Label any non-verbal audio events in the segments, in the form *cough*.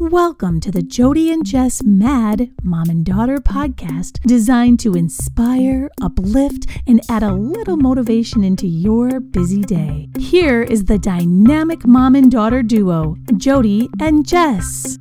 Welcome to the Jodi and Jess Mad Mom and Daughter podcast, designed to inspire, uplift, and add a little motivation into your busy day. Here is the dynamic mom and daughter duo, Jodi and Jess.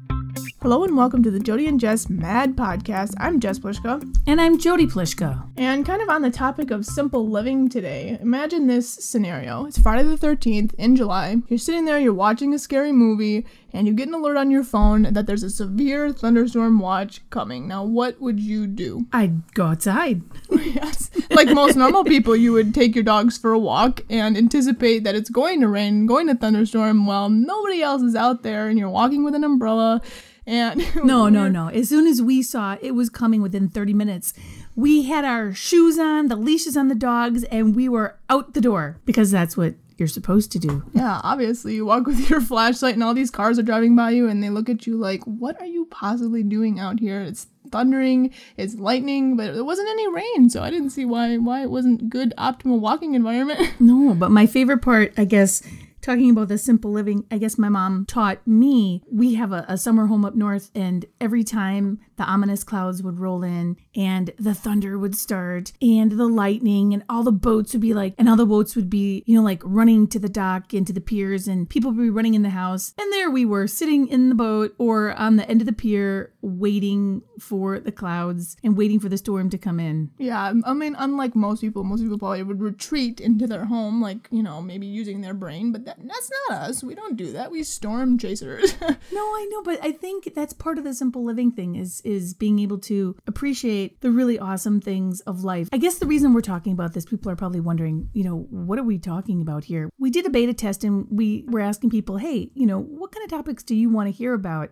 Hello and welcome to the Jodi and Jess Mad Podcast. I'm Jess Pliszka. And I'm Jodi Pliszka. And kind of on the topic of simple living today, imagine this scenario. It's Friday the 13th in July. You're sitting there, you're watching a scary movie, and you get an alert on your phone that there's a severe thunderstorm watch coming. Now, what would you do? I'd go outside. *laughs* yes. Like most normal people, you would take your dogs for a walk and anticipate that it's going to rain, going to thunderstorm while nobody else is out there and you're walking with an umbrella and *laughs* no, no, no. As soon as we saw it was coming within 30 minutes, we had our shoes on, the leashes on the dogs, and we were out the door because that's what you're supposed to do. Yeah, obviously. You walk *laughs* with your flashlight and all these cars are driving by you and they look at you like, what are you possibly doing out here? It's thundering, it's lightning, but there wasn't any rain, so I didn't see why why it wasn't good optimal walking environment. *laughs* No, but my favorite part, I guess, talking about the simple living, I guess my mom taught me. We have a, a, summer home up north, and every time the ominous clouds would roll in and the thunder would start and the lightning and all the boats would be like, and all the boats would be, you know, like running to the dock into the piers and people would be running in the house. And there we were sitting in the boat or on the end of the pier waiting for the clouds and waiting for the storm to come in. Yeah, I mean, unlike most people, most people probably would retreat into their home, like, you know, maybe using their brain, but that, that's not us. We don't do that. We storm chasers. *laughs* no, I know, but I think that's part of the simple living thing is is being able to appreciate the really awesome things of life. I guess the reason we're talking about this, people are probably wondering, you know, what are we talking about here? We did a beta test and we were asking people, hey, you know, what kind of topics do you want to hear about?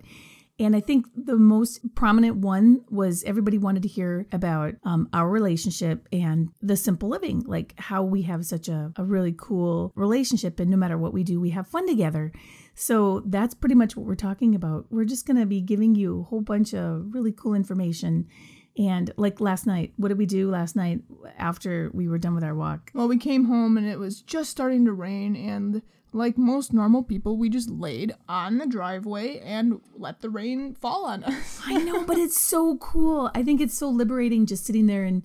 And I think the most prominent one was everybody wanted to hear about um, our relationship and the simple living, like how we have such a, a really cool relationship. And no matter what we do, we have fun together. So that's pretty much what we're talking about. We're just going to be giving you a whole bunch of really cool information. And like last night, what did we do last night after we were done with our walk? Well, we came home and it was just starting to rain and like most normal people, we just laid on the driveway and let the rain fall on us. *laughs* I know, but it's so cool. I think it's so liberating just sitting there and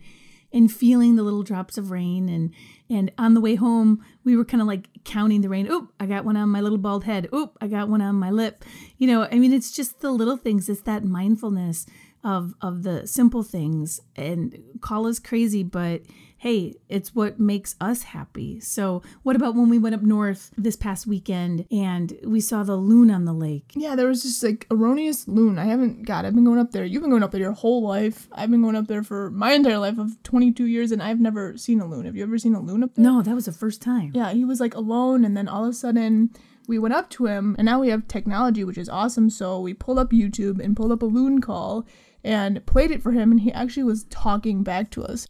and feeling the little drops of rain. And and on the way home we were kind of like counting the rain. Oop i got one on my little bald head. Oop i got one on my lip. You know i mean it's just the little things. It's that mindfulness of of the simple things. And call us crazy but hey, it's what makes us happy. So, what about when we went up north this past weekend and we saw the loon on the lake? Yeah, there was just like erroneous loon. I haven't, God, I've been going up there. You've been going up there your whole life. I've been going up there for my entire life of 22 years and I've never seen a loon. Have you ever seen a loon up there? No, that was the first time. Yeah, he was like alone and then all of a sudden, we went up to him and now we have technology which is awesome so we pulled up youtube and pulled up a loon call and played it for him and he actually was talking back to us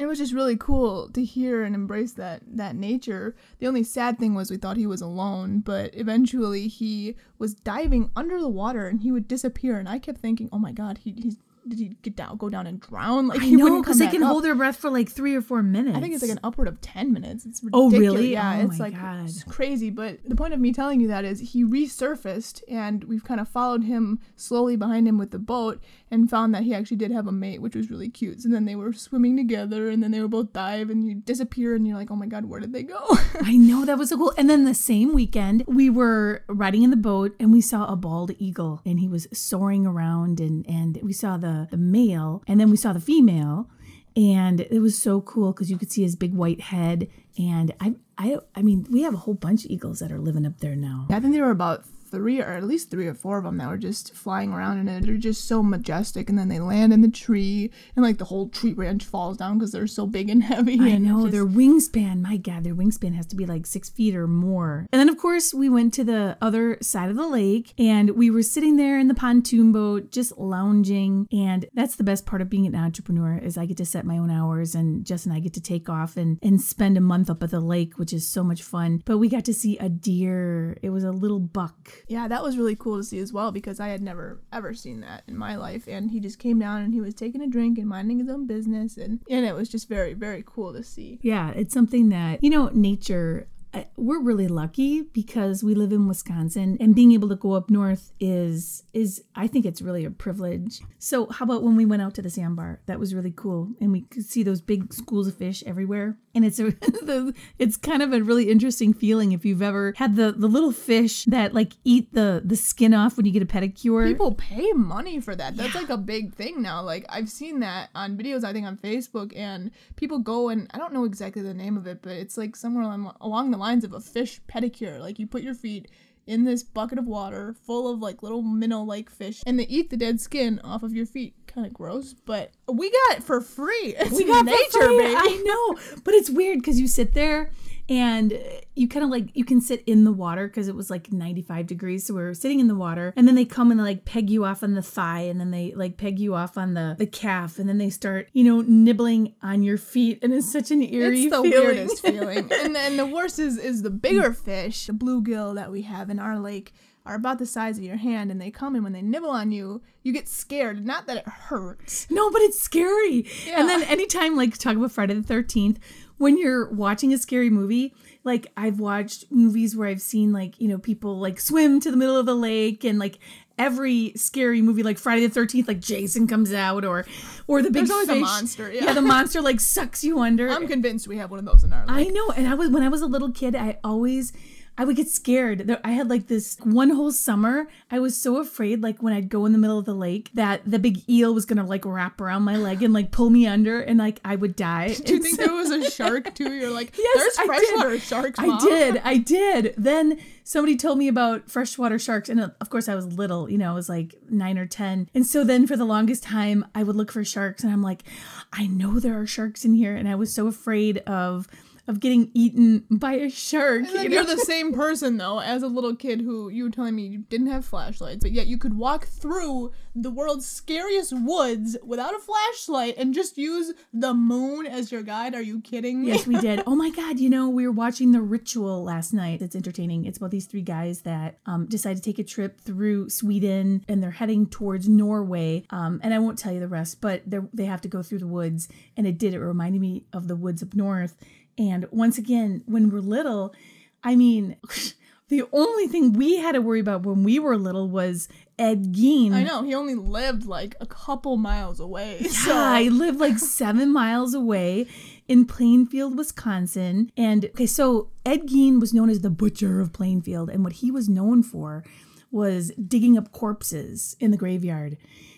it was just really cool to hear and embrace that that nature. The only sad thing was we thought he was alone, but eventually he was diving under the water and he would disappear and I kept thinking, "Oh my god, he, he's did he get down, go down and drown? Like he know because they can up. hold their breath for like three or four minutes. I think it's like an upward of ten minutes. It's ridiculous. Oh really? Yeah, oh it's like it's crazy. But the point of me telling you that is he resurfaced, and we've kind of followed him slowly behind him with the boat, and found that he actually did have a mate, which was really cute. And then they were swimming together, and then they would both dive, and you disappear, and you're like, oh my god, where did they go? *laughs* I know that was so cool. And then the same weekend, we were riding in the boat, and we saw a bald eagle, and he was soaring around, and and we saw the the male and then we saw the female and it was so cool because you could see his big white head and I, I i mean we have a whole bunch of eagles that are living up there now i think there were about three or at least three or four of them that were just flying around and they're just so majestic and then they land in the tree and like the whole tree branch falls down because they're so big and *laughs* heavy i and know just... their wingspan my god their wingspan has to be like six feet or more. And then of course we went to the other side of the lake and we were sitting there in the pontoon boat just lounging. And that's the best part of being an entrepreneur is i get to set my own hours and jess and i get to take off and and spend a month up at the lake which is so much fun. But we got to see a deer. It was a little buck Yeah, that was really cool to see as well because I had never ever seen that in my life. And he just came down and he was taking a drink and minding his own business. And, and it was just very, very cool to see. Yeah, it's something that, you know, nature Uh, we're really lucky because we live in Wisconsin and being able to go up north is is I think it's really a privilege. So how about when we went out to the sandbar? That was really cool and we could see those big schools of fish everywhere. And it's a *laughs* the, it's kind of a really interesting feeling if you've ever had the the little fish that like eat the the skin off when you get a pedicure. People pay money for that. That's like a big thing now. Like I've seen that on videos, I think on Facebook, and people go and I don't know exactly the name of it, but it's like somewhere along, along the lines of a fish pedicure. Like you put your feet in this bucket of water full of like little minnow like fish and they eat the dead skin off of your feet. Kind of gross, but we got it for free. *laughs* It's we got nature, free. baby. I know, but it's weird because you sit there and you kind of like you can sit in the water because it was like 95 degrees so we were sitting in the water and then they come and like peg you off on the thigh and then they like peg you off on the the calf and then they start you know nibbling on your feet and it's such an eerie It's the feeling. weirdest *laughs* feeling. And then the worst is is the bigger fish, the bluegill that we have in our lake are about the size of your hand and they come and when they nibble on you, you get scared. Not that it hurts. No, but it's scary. Yeah. And then anytime, like, talk about Friday the 13th, when you're watching a scary movie, like, I've watched movies where I've seen, like, you know, people like swim to the middle of the lake and, like, every scary movie like Friday the 13th like Jason comes out or or the big There's fish. monster, yeah. the monster like sucks you under. I'm convinced we have one of those in our I know, and I was when I was a little kid, I always I would get scared. I had like this one whole summer. I was so afraid, like when I'd go in the middle of the lake, that the big eel was gonna like wrap around my leg and like pull me under, and like I would die. *laughs* Do you And think so- there was a shark too? You're like, *laughs* Yes, there's freshwater sharks. I did. *laughs* I did. Then somebody told me about freshwater sharks. And of course, I was little, you know, I was like nine or 10. And so then for the longest time, I would look for sharks and I'm like, I know there are sharks in here. And I was so afraid of. Of getting eaten by a shark. You you're the same person though, as a little kid who you were telling me you didn't have flashlights, but yet you could walk through the world's scariest woods without a flashlight and just use the moon as your guide. Are you kidding me? Yes, we did. *laughs* Oh my God, you know, we were watching The Ritual last night. It's entertaining. It's about these three guys that um, decide to take a trip through Sweden and they're heading towards Norway. Um, and I won't tell you the rest, but they have to go through the woods. And it did. It reminded me of the woods up north. And once again, when we're little, I mean, *laughs* the only thing we had to worry about when we were little was Ed Gein. I know he only lived like a couple miles away. *laughs* So Yeah, I live like *laughs* seven miles away in Plainfield, Wisconsin. And okay, so Ed Gein was known as the butcher of Plainfield, and what he was known for was digging up corpses in the graveyard.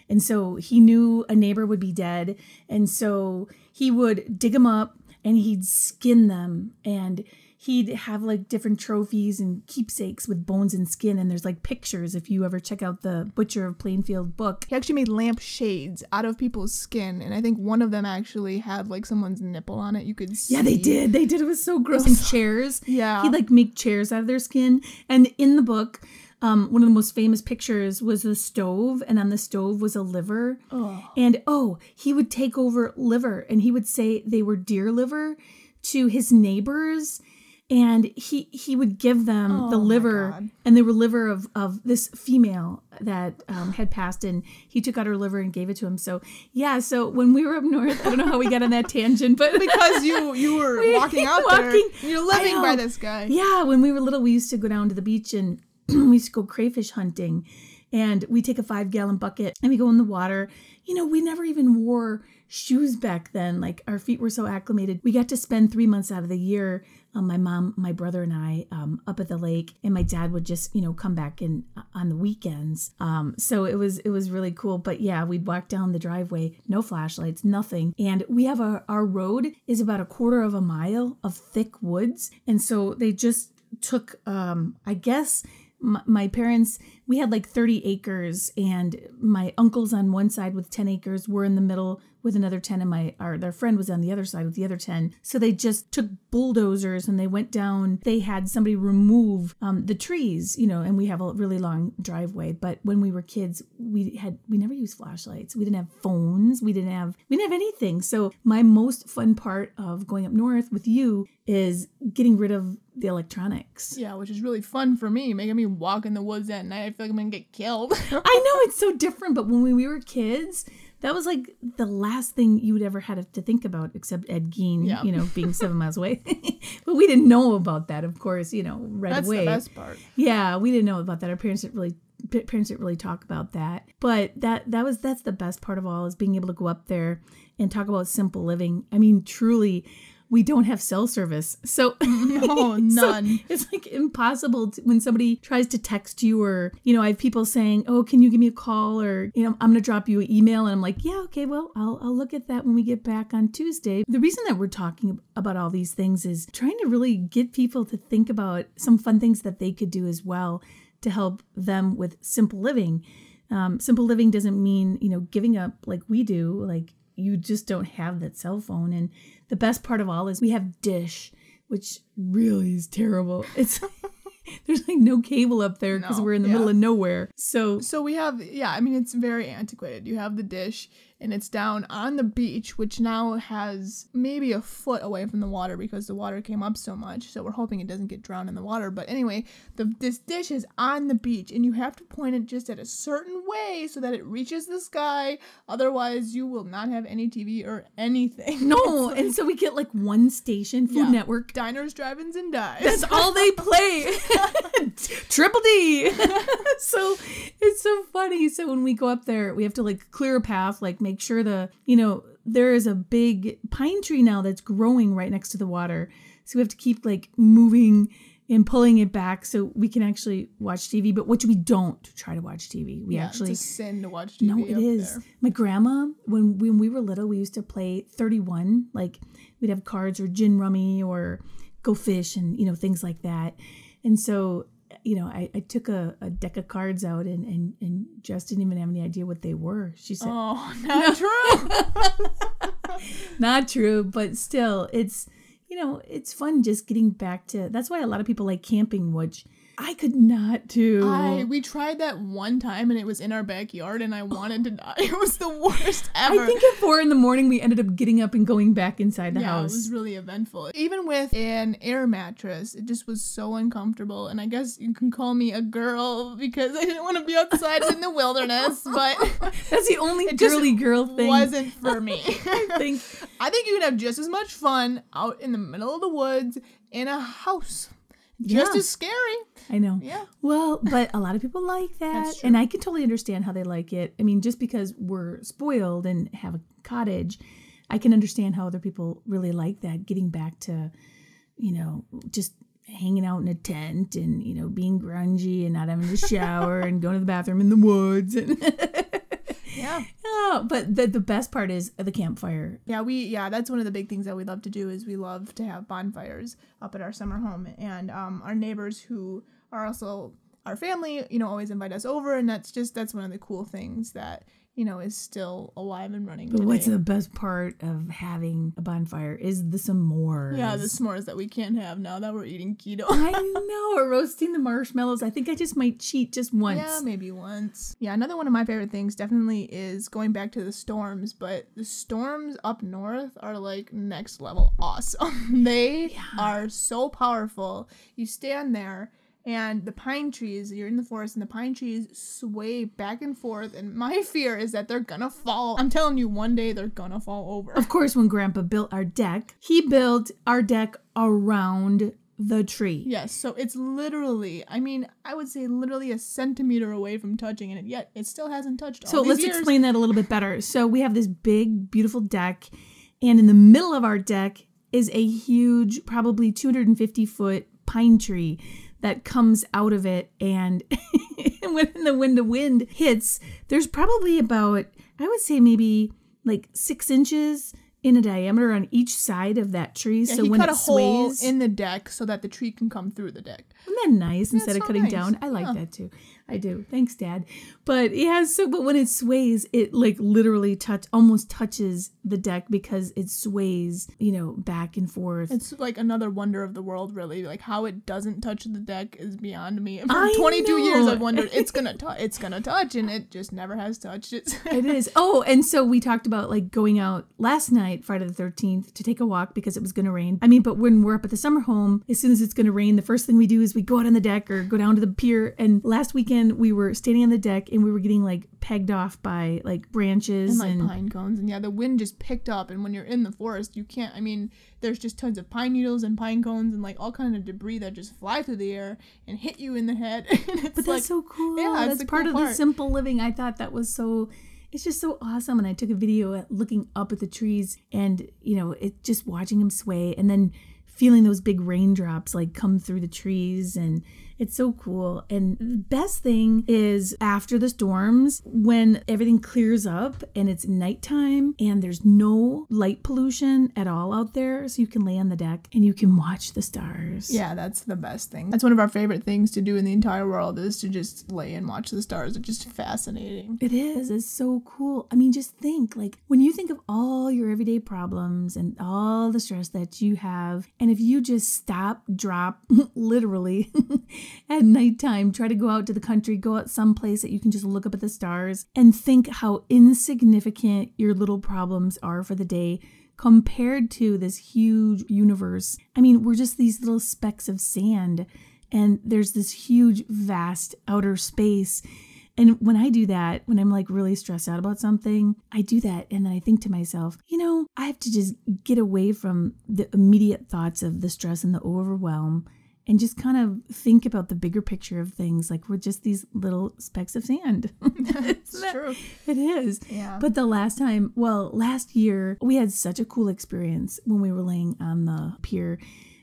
And so he knew a neighbor would be dead, and so he would dig them up and he'd skin them and he'd have like different trophies and keepsakes with bones and skin and there's like pictures if you ever check out the butcher of plainfield book he actually made lamp shades out of people's skin, and I think one of them actually had like someone's nipple on it. You could see. Yeah, they did. They did. It was so gross. And chairs. Yeah. He'd like make chairs out of their skin. And in the book, um, one of the most famous pictures was the stove, and on the stove was a liver. And oh, he would take over liver, and he would say they were deer liver to his neighbors. And he he would give them the Oh my liver, and they were liver of of this female that um, had passed, and he took out her liver and gave it to him. So yeah, so when we were up north, I don't know how we got on that tangent, but *laughs* because you you were *laughs* We- walking out walking- there. You're living by this guy. Yeah, when we were little, we used to go down to the beach and *clears throat* we used to go crayfish hunting. And we take a five gallon bucket and we go in the water. You know, we never even wore shoes back then. Like our feet were so acclimated. We got to spend three months out of the year, um, my mom, my brother, and I, um, up at the lake. And my dad would just, you know, come back in uh, on the weekends. Um, so it was it was really cool. But yeah, we'd walk down the driveway, no flashlights, nothing. And we have a our road is about a quarter of a mile of thick woods. And so they just took um i guess my, parents we had like 30 acres and my uncles on one side with 10 acres were in the middle with another 10 and my our their friend was on the other side with the other 10 so they just took bulldozers and they went down. They had somebody remove um, the trees you know and we have a really long driveway. But when we were kids we had we never used flashlights. We didn't have phones. We didn't have we didn't have anything. So my most fun part of going up north with you is getting rid of the electronics. Yeah, which is really fun for me, making me walk in the woods at night. I feel like I'm gonna get killed. *laughs* I know it's so different, but when we were kids, that was like the last thing you would ever have to think about, except Ed Gein, Yeah. you know, being seven miles away. *laughs* but we didn't know about that, of course, you know, right away. That's away. the best part. Yeah, we didn't know about that. Our parents didn't really parents didn't really talk about that. But that that was that's the best part of all is being able to go up there and talk about simple living. I mean, truly, we don't have cell service, so No, *laughs* *laughs* so none. it's like impossible to, when somebody tries to text you or you know I have people saying, "Oh, can you give me a call?" or you know, "I'm going to drop you an email," and I'm like, "Yeah, okay, well, I'll I'll look at that when we get back on Tuesday." The reason that we're talking about all these things is trying to really get people to think about some fun things that they could do as well to help them with simple living. Um, simple living doesn't mean you know giving up like we do, like you just don't have that cell phone. And the best part of all is we have Dish, which really is terrible. *laughs* It's there's like no cable up there because No, we're in the yeah. middle of nowhere. So So we have, yeah, I mean, it's very antiquated. You have the dish, and it's down on the beach, which now has maybe a foot away from the water because the water came up so much. So we're hoping it doesn't get drowned in the water. But anyway, the this dish is on the beach, and you have to point it just at a certain way so that it reaches the sky. Otherwise, you will not have any TV or anything. no, *laughs* and so we get like one station, Food Yeah. Network. Diners, drive-ins, and dives. That's all they play. *laughs* *laughs* Triple D. so it's so funny. So when we go up there, we have to like clear a path, like make sure the, you know, there is a big pine tree now that's growing right next to the water. So we have to keep like moving and pulling it back so we can actually watch TV, but which we don't try to watch TV. We yeah, actually it's a sin to watch TV. no, it is. there. My grandma, when when we were little, we used to play 31. Like we'd have cards or gin rummy or go fish and you know things like that. And so you know, I, I took a, a deck of cards out and, and and Jess didn't even have any idea what they were. She said, Oh, *laughs* not true. *laughs* not true, but still, it's you know, it's fun just getting back to. That's why a lot of people like camping, which I could not do. I we tried that one time and it was in our backyard and I oh. wanted to die. *laughs* It was the worst ever. I think at four in the morning we ended up getting up and going back inside the yeah, house. it was really eventful. Even with an air mattress, it just was so uncomfortable. And I guess you can call me a girl because I didn't want to be outside in the *laughs* wilderness, but *laughs* That's the only girly girl thing. wasn't for me. I think. I think you can have just as much fun out in the middle of the woods in a house. Just Yeah. as scary. I know. Yeah. Well, but a lot of people like *laughs* that, and I can totally understand how they like it. I mean, just because we're spoiled and have a cottage, I can understand how other people really like that. Getting back to, you know, just hanging out in a tent and you know being grungy and not having to shower *laughs* and going to the bathroom in the woods and. *laughs* Yeah. oh, but the the best part is the campfire. Yeah, we yeah, that's one of the big things that we love to do is we love to have bonfires up at our summer home and um our neighbors who are also our family, you know, always invite us over and that's just that's one of the cool things that, you know, is still alive and running But today. what's the best part of having a bonfire is the s'mores. yeah, the s'mores that we can't have now that we're eating keto. I *laughs* know, or roasting the marshmallows. I think I just might cheat just once. Yeah, maybe once. Yeah, another one of my favorite things definitely is going back to the storms, but the storms up north are like next level awesome. *laughs* they are so powerful. You stand there and the pine trees, you're in the forest and the pine trees sway back and forth and my *laughs* fear is that they're gonna fall. I'm telling you one day they're gonna fall over. Of course, when Grandpa built our deck, he built our deck around the tree. Yes, so it's literally, I mean, I would say literally a centimeter away from touching it, yet it still hasn't touched all So let's years. explain that a little bit better. So we have this big, beautiful deck, and in the middle of our deck is a huge, probably 250 foot pine tree that comes out of it. And *laughs* when the wind the wind hits, there's probably about, I would say maybe like six inches in a diameter on each side of that tree. Yeah, so he when cut it a hole in the deck so that the tree can come through the deck. Isn't that nice instead of cutting nice. down? I like Yeah. that too. I do. Thanks, Dad. But yeah, so but when it sways, it like literally touch almost touches the deck because it sways, you know, back and forth. It's like another wonder of the world, really. Like how it doesn't touch the deck is beyond me. For I 22 years. I've wondered *laughs* it's gonna touch. It's gonna touch, and it just never has touched it. *laughs* It is. Oh, and so we talked about like going out last night, Friday the 13th, to take a walk because it was going to rain. I mean, but when we're up at the summer home, as soon as it's going to rain, the first thing we do is we go out on the deck or go down to the pier. And last weekend, we were standing on the deck and we were getting like pegged off by like branches and and. pine cones, and yeah, the wind just picked up. And when you're in the forest, you can't. I mean, there's just tons of pine needles and pine cones and like all kind of debris that just fly through the air and hit you in the head. *laughs* and it's but that's like, so cool. yeah, it's that's part cool of the simple living. I thought that was so. It's just so awesome. And I took a video looking up at the trees and, you know, it just watching them sway and then feeling those big raindrops like come through the trees and it's so cool. And the best thing is after the storms, when everything clears up and it's nighttime and there's no light pollution at all out there, so you can lay on the deck and you can watch the stars. Yeah, that's the best thing. That's one of our favorite things to do in the entire world is to just lay and watch the stars. It's just fascinating. It is. It's so cool. I mean, just think like when you think of all your everyday problems and all the stress that you have, and if you just stop, drop, *laughs* literally *laughs* *laughs* at nighttime, try to go out to the country, go out someplace that you can just look up at the stars and think how insignificant your little problems are for the day compared to this huge universe. I mean, we're just these little specks of sand, and there's this huge, vast outer space. And when I do that, when I'm like really stressed out about something, I do that. And then I think to myself, you know, I have to just get away from the immediate thoughts of the stress and the overwhelm and just kind of think about the bigger picture of things. Like we're just these little specks of sand. *laughs* It's true. It is. Yeah. But the last time, well, last year, we had such a cool experience when we were laying on the pier.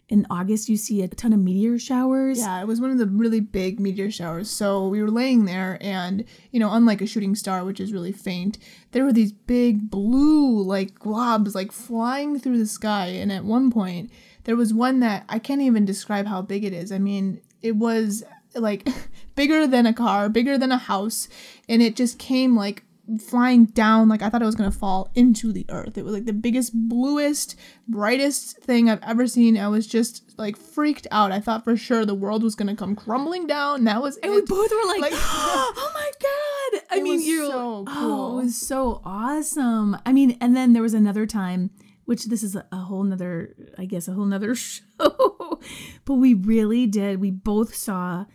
In August, you see a ton of meteor showers. Yeah, it was one of the really big meteor showers. So we were laying there, and you know, unlike a shooting star, which is really faint, there were these big blue like globs like flying through the sky. And at one point, there was one that I can't even describe how big it is. I mean, it was like *laughs* bigger than a car, bigger than a house, and it just came like flying down like I thought it was gonna fall into the earth. It was like the biggest, bluest, brightest thing I've ever seen. I was just like freaked out. I thought for sure the world was gonna come crumbling down. That was And it. we both were like, Like- *gasps* oh my God. I It mean, you so Oh, it was so awesome. I mean, and then there was another time, which this is a, a whole nother, I guess, a whole nother *laughs* show. but we really did. We both saw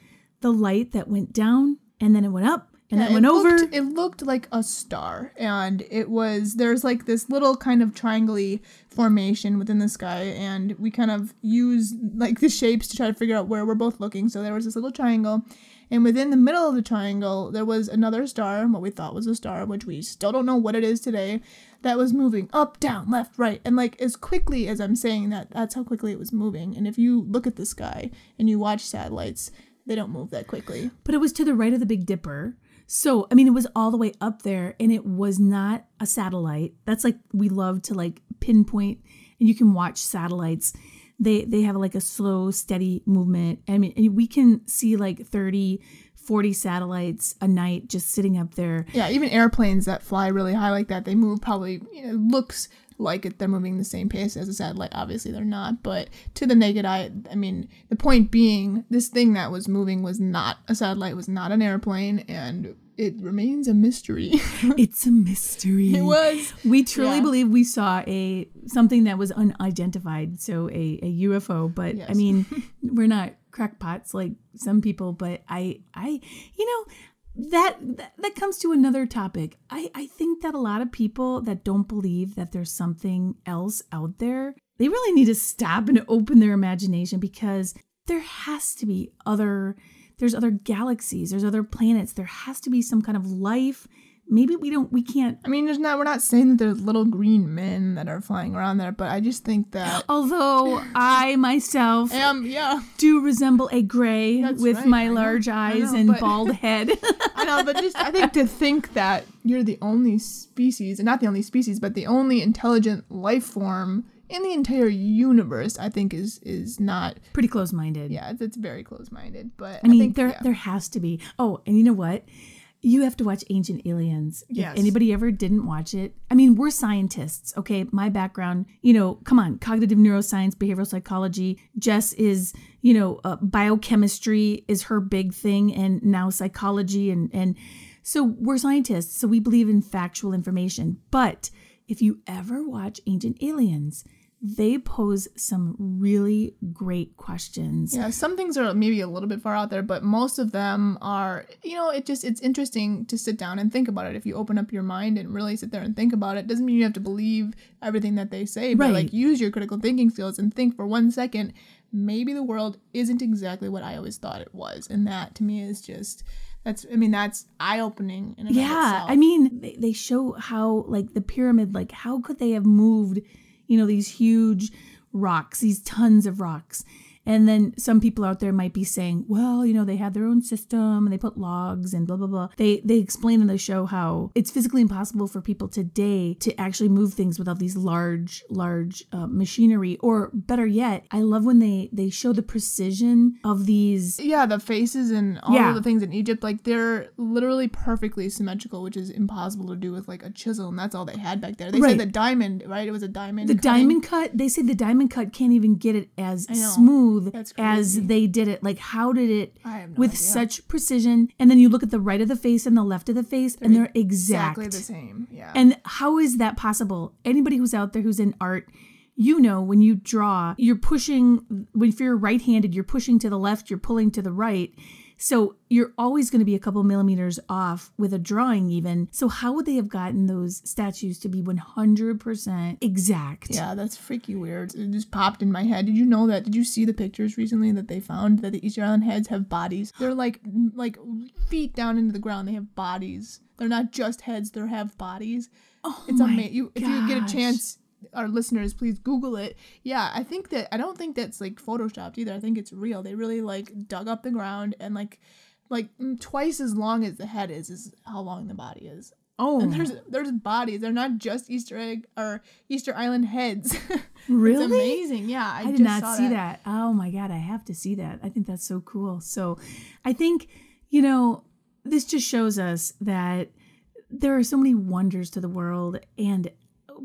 the light that went down and then it went up and Yeah, then it went over. It looked like a star, and it was there's like this little kind of triangle formation within the sky, and we kind of use like the shapes to try to figure out where we're both looking. So there was this little triangle, and within the middle of the triangle there was another star, what we thought was a star, which we still don't know what it is today, that was moving up, down, left, right, and like as quickly as I'm saying that, that's how quickly it was moving. And if you look at the sky and you watch satellites, they don't move that quickly. but it was to the right of the Big Dipper. So, I mean, it was all the way up there and it was not a satellite. That's like we love to like pinpoint and you can watch satellites. They they have like a slow, steady movement. I mean, we can see like 30, 40 satellites a night just sitting up there. Yeah, even airplanes that fly really high like that, they move probably, you know, looks like it, they're moving the same pace as a satellite. Obviously, they're not, but to the naked eye, I mean, the point being, this thing that was moving was not a satellite, was not an airplane, and it remains a mystery. *laughs* It's a mystery. it was. We truly Yeah. believe we saw a something that was unidentified, so a, a UFO. But I mean, *laughs* we're not crackpots like some people. But I, I, you know, that, that comes to another topic. I I think that a lot of people that don't believe that there's something else out there, they really need to stop and open their imagination because there has to be other. There's other galaxies. There's other planets. There has to be some kind of life. Maybe we don't. We can't I mean, there's not. We're not saying that there's little green men that are flying around there, but I just think that. *gasps* Although I myself Um. Yeah. do resemble a gray That's with right, my I large I eyes know, and but- bald *laughs* head. I know, but just I think to think that you're the only species, and not the only species, but the only intelligent life form in the entire universe, I think is is not. Pretty close minded. Yeah, it's, it's very close minded. But I mean, think, there yeah. there has to be. Oh, and you know what? You have to watch Ancient Aliens. Yes. If anybody ever didn't watch it, I mean, we're scientists, okay? My background, you know, come on, cognitive neuroscience, behavioral psychology. Jess is, you know, uh, biochemistry is her big thing, and now psychology, and and so we're scientists, so we believe in factual information. But if you ever watch Ancient Aliens, they pose some really great questions. Yeah, some things are maybe a little bit far out there, but most of them are, you know, it just it's interesting to sit down and think about it. If you open up your mind and really sit there and think about it, doesn't mean you have to believe everything that they say, but Right. like use your critical thinking skills and think for one second, maybe the world isn't exactly what I always thought it was. And that to me is just that's I mean, that's eye opening in and of Yeah. I mean, they, they show how like the pyramid, like how could they have moved, you know, these huge rocks, these tons of rocks. And then some people out there might be saying, well, you know, they had their own system and they put logs and blah blah blah. They they explain in the show how it's physically impossible for people today to actually move things without these large large uh, machinery. Or better yet, I love when they they show the precision of these yeah, the faces and all Yeah. of the things in Egypt, like they're literally perfectly symmetrical, which is impossible to do with like a chisel, and that's all they had back there. They Right. said the diamond, right? It was a diamond. The cutting. diamond cut, they say the diamond cut can't even get it as know. Smooth as they did it. Like, how did it no with idea. such precision? And then you look at the right of the face and the left of the face, and they're exact. exactly the same. Yeah. And how is that possible? Anybody who's out there who's in art, you know, when you draw, you're pushing, when if you're right handed, you're pushing to the left, you're pulling to the right. So you're always going to be a couple millimeters off with a drawing, even. So, how would they have gotten those statues to be 100% exact? yeah, that's freaky weird. It just popped in my head. Did you know that? Did you see the pictures recently that they found that the Easter Island heads have bodies? They're like like feet down into the ground. They have bodies. They're not just heads. They have bodies. Oh it's my amazing. You, if you get a chance, our listeners, please Google it. Yeah, I think that I don't think that's like photoshopped either. I think it's real. They really like dug up the ground and like like mm, twice as long as the head is is how long the body is. Oh, And there's there's bodies. They're not just Easter egg or Easter Island heads. *laughs* really? it's amazing. Yeah, I, I did just not saw see that. Oh my god, I have to see that. I think that's so cool. So, I think you know this just shows us that there are so many wonders to the world, and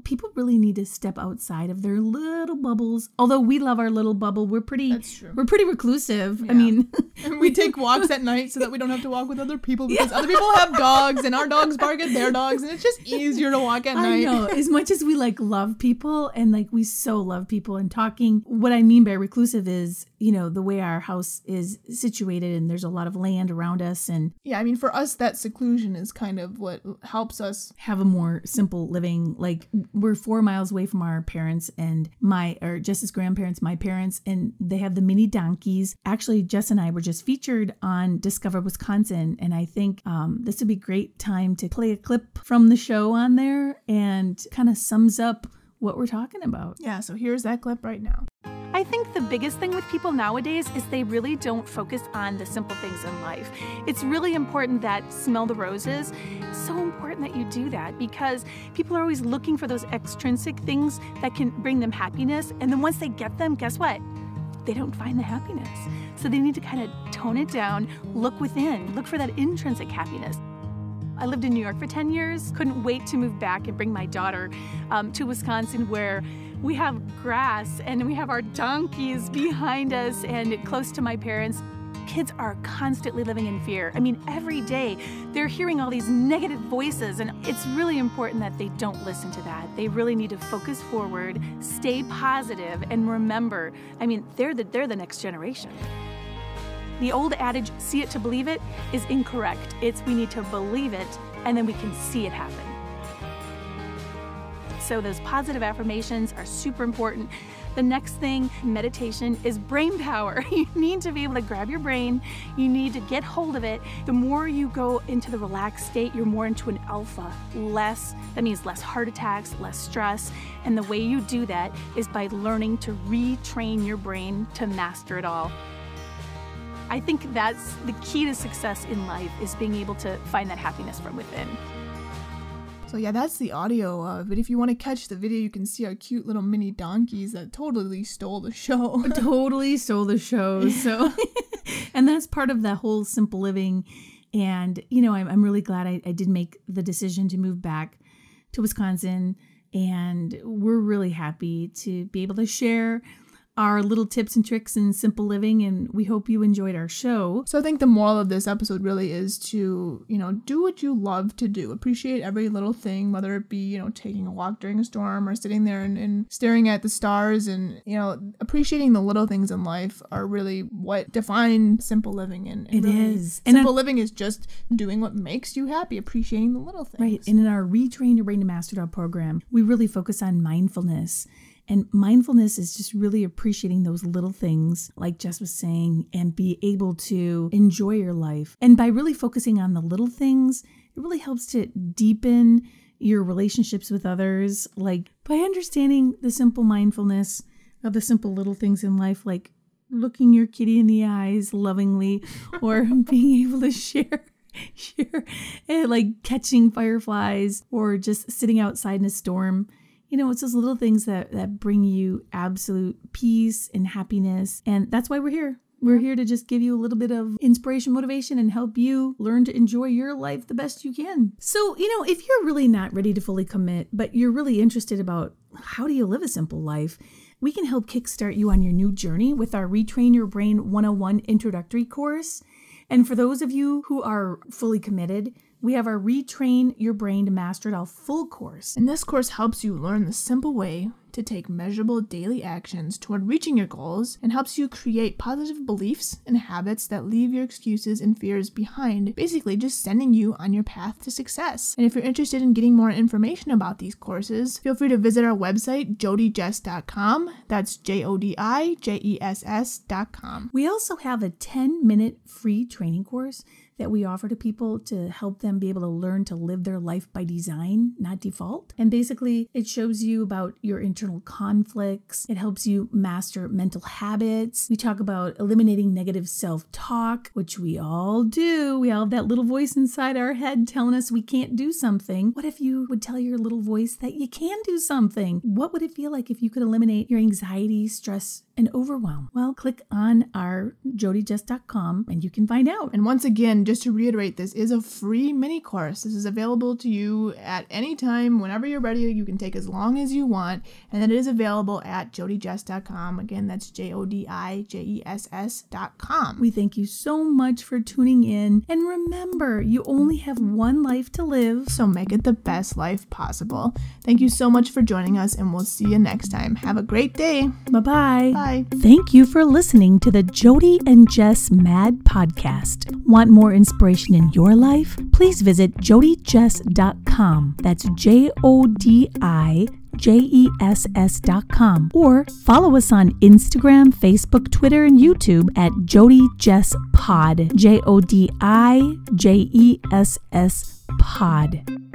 people really need to step outside of their little bubbles. Although we love our little bubble, we're pretty That's true. we're pretty reclusive. I mean, *laughs* *laughs* we take walks at *laughs* night so that we don't have to walk with other people because other people have dogs and our dogs bark at their dogs and it's just easier to walk at I night. I know. As much as we like love people and like we so love people and talking, what I mean by reclusive is, you know, the way our house is situated and there's a lot of land around us and Yeah, I mean for us that seclusion is kind of what helps us. have a more simple living. Like we're four miles away from our parents and my or Jess's grandparents, my parents, and they have the mini donkeys. Actually, Jess and I were just featured on Discover Wisconsin, and I think um, this would be a great time to play a clip from the show on there and kind of sums up what we're talking about. Yeah, so here's that clip right now. I think the biggest thing with people nowadays is they really don't focus on the simple things in life. It's really important that smell the roses. It's so important that you do that because people are always looking for those extrinsic things that can bring them happiness. And then once they get them, guess what? They don't find the happiness. So they need to kind of tone it down, look within, look for that intrinsic happiness. I lived in New York for 10 years. Couldn't wait to move back and bring my daughter um, to Wisconsin where we have grass and we have our donkeys behind us and close to my parents. Kids are constantly living in fear. I mean, every day they're hearing all these negative voices, and it's really important that they don't listen to that. They really need to focus forward, stay positive, and remember I mean, they're the, they're the next generation. The old adage, see it to believe it, is incorrect. It's we need to believe it and then we can see it happen. So, those positive affirmations are super important. The next thing, meditation, is brain power. *laughs* You need to be able to grab your brain, you need to get hold of it. The more you go into the relaxed state, you're more into an alpha. Less, that means less heart attacks, less stress. And the way you do that is by learning to retrain your brain to master it all. I think that's the key to success in life is being able to find that happiness from within. So yeah, that's the audio of it. If you want to catch the video, you can see our cute little mini donkeys that totally stole the show. *laughs* totally stole the show. So, *laughs* and that's part of that whole simple living. And, you know, I'm, I'm really glad I, I did make the decision to move back to Wisconsin. And we're really happy to be able to share our little tips and tricks in simple living and we hope you enjoyed our show. So I think the moral of this episode really is to, you know, do what you love to do. Appreciate every little thing, whether it be, you know, taking a walk during a storm or sitting there and, and staring at the stars and, you know, appreciating the little things in life are really what define simple living and, and it really, is. Simple living is just doing what makes you happy, appreciating the little things. Right. And in our retrain your brain to master program, we really focus on mindfulness and mindfulness is just really appreciating those little things, like Jess was saying, and be able to enjoy your life. And by really focusing on the little things, it really helps to deepen your relationships with others. Like by understanding the simple mindfulness of the simple little things in life, like looking your kitty in the eyes lovingly *laughs* or being able to share share eh, like catching fireflies or just sitting outside in a storm you know, it's those little things that that bring you absolute peace and happiness. And that's why we're here. We're here to just give you a little bit of inspiration, motivation, and help you learn to enjoy your life the best you can. So, you know, if you're really not ready to fully commit, but you're really interested about how do you live a simple life, we can help kickstart you on your new journey with our Retrain Your Brain 101 introductory course. And for those of you who are fully committed, we have our Retrain Your Brain to Master It All full course. And this course helps you learn the simple way to take measurable daily actions toward reaching your goals and helps you create positive beliefs and habits that leave your excuses and fears behind, basically just sending you on your path to success. And if you're interested in getting more information about these courses, feel free to visit our website, jodijess.com. That's J O D I J E S S.com. We also have a 10 minute free training course that we offer to people to help them be able to learn to live their life by design, not default. And basically, it shows you about your internal conflicts, it helps you master mental habits. We talk about eliminating negative self talk, which we all do. We all have that little voice inside our head telling us we can't do something. What if you would tell your little voice that you can do something? What would it feel like if you could eliminate your anxiety, stress, and overwhelm? Well, click on our jodijess.com and you can find out. And once again, just to reiterate, this is a free mini course. This is available to you at any time, whenever you're ready. You can take as long as you want, and then it is available at jodijess.com. Again, that's J O D I J E S S.com. We thank you so much for tuning in. And remember, you only have one life to live, so make it the best life possible. Thank you so much for joining us, and we'll see you next time. Have a great day. Bye-bye. Bye. Thank you for listening to the Jodi and Jess Mad podcast. Want more inspiration in your life? Please visit jodijess.com. That's J O D I J E S S.com. Or follow us on Instagram, Facebook, Twitter, and YouTube at Jodi Jess Pod. J O D I J E S S Pod.